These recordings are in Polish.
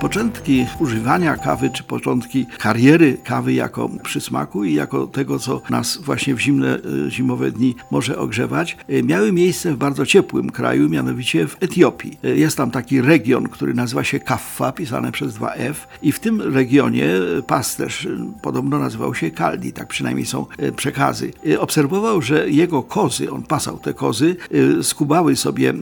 Początki używania kawy, czy początki kariery kawy jako przysmaku i jako tego, co nas właśnie w zimne, y, zimowe dni może ogrzewać, y, miały miejsce w bardzo ciepłym kraju, mianowicie w Etiopii. Y, jest tam taki region, który nazywa się Kaffa, pisane przez dwa F i w tym regionie pasterz podobno nazywał się Kaldi, tak przynajmniej są przekazy. Obserwował, że jego kozy, on pasał te kozy, skubały sobie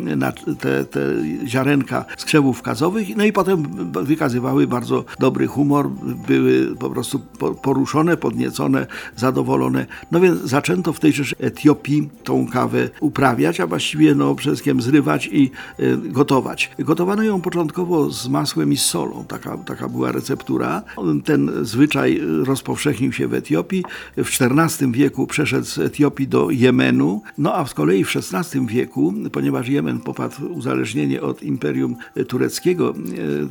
te, te ziarenka z krzewów kazowych, no i potem wykazywały bardzo dobry humor, były po prostu poruszone, podniecone, zadowolone. No więc zaczęto w tejże Etiopii tą kawę uprawiać, a właściwie no, przede wszystkim zrywać i y, gotować. Gotowano ją początkowo z masłem i z solą, taka, taka była receptura. Ten zwyczaj rozpowszechnił się w Etiopii. W XIV wieku przeszedł z Etiopii do Jemenu, no a z kolei w XVI wieku, ponieważ Jemen popadł uzależnienie od Imperium Tureckiego,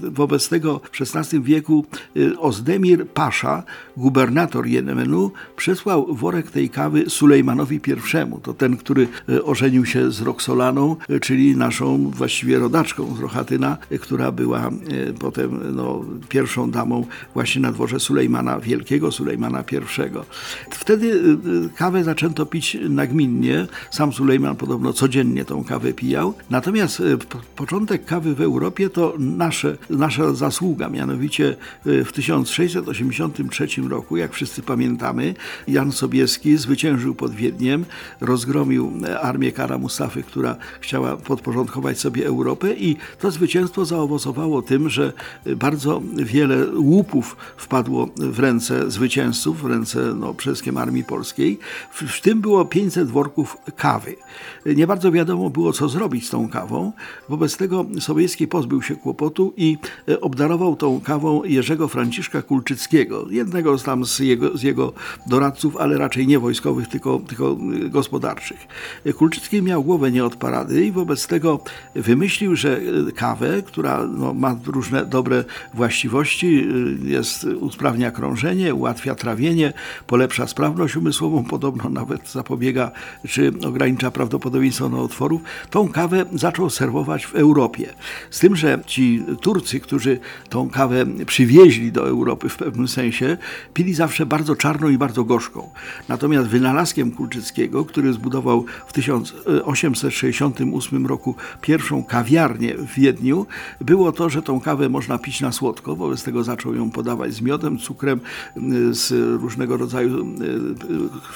y, wobec Tego w XVI wieku y, Ozdemir Pasza, gubernator Jemenu, przesłał worek tej kawy Sulejmanowi I. To ten, który y, ożenił się z Roxolaną, y, czyli naszą właściwie rodaczką z Rochatyna, która była potem no, pierwszą damą właśnie na dworze Sulejmana Wielkiego, Sulejmana I. Wtedy kawę zaczęto pić nagminnie. Sam Sulejman podobno codziennie tą kawę pijał. Natomiast początek kawy w Europie to nasze, nasza zasługa. Mianowicie y, w 1683 roku, jak wszyscy pamiętamy, Jan Sobieski zwyciężył pod Wiedniem, rozgromił e, armię Kara Mustafy, która chciała podporządkować sobie Europę i to zwycięstwo zaowocowało tym, że bardzo wiele łupów wpadło w ręce zwycięzców, w ręce no, przede wszystkim Armii Polskiej. W, w tym było 500 worków kawy. Nie bardzo wiadomo było, co zrobić z tą kawą. Wobec tego Sobieski pozbył się kłopotu i e, obdarował tą kawą Jerzego Franciszka Kulczyckiego, jednego z tam z jego, z jego doradców, ale raczej nie wojskowych, tylko, tylko y, gospodarczych. Kulczycki miał głowę nie od parady i wobec tego wymyślił, że y, kawę, która no, ma różne dobre właściwości, y, jest, usprawnia krążenie, ułatwia trawienie, polepsza sprawność umysłową, podobno nawet zapobiega czy ogranicza prawdopodobieństwo nowotworów, tą kawę zaczął serwować w Europie. Z tym, że ci Turcy, którzy tą kawę przywieźli do Europy w pewnym sensie, pili zawsze bardzo czarną i bardzo gorzką. Natomiast wynalazkiem Kulczyckiego, który zbudował w 1868 roku pierwszą kawiarnię w Wiedniu, było to, że tą kawę można pić na słodko, wobec tego zaczął ją podawać z miodem, cukrem, z różnego rodzaju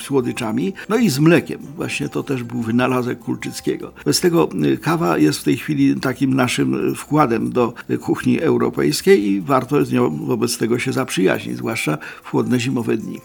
słodyczami, no i z mlekiem. Właśnie to też był wynalazek Kulczyckiego. Bez tego kawa jest w tej chwili takim naszym wkładem do kuchni europejskiej europejskiej i warto z nią wobec tego się zaprzyjaźnić, zwłaszcza w chłodne zimowe dni.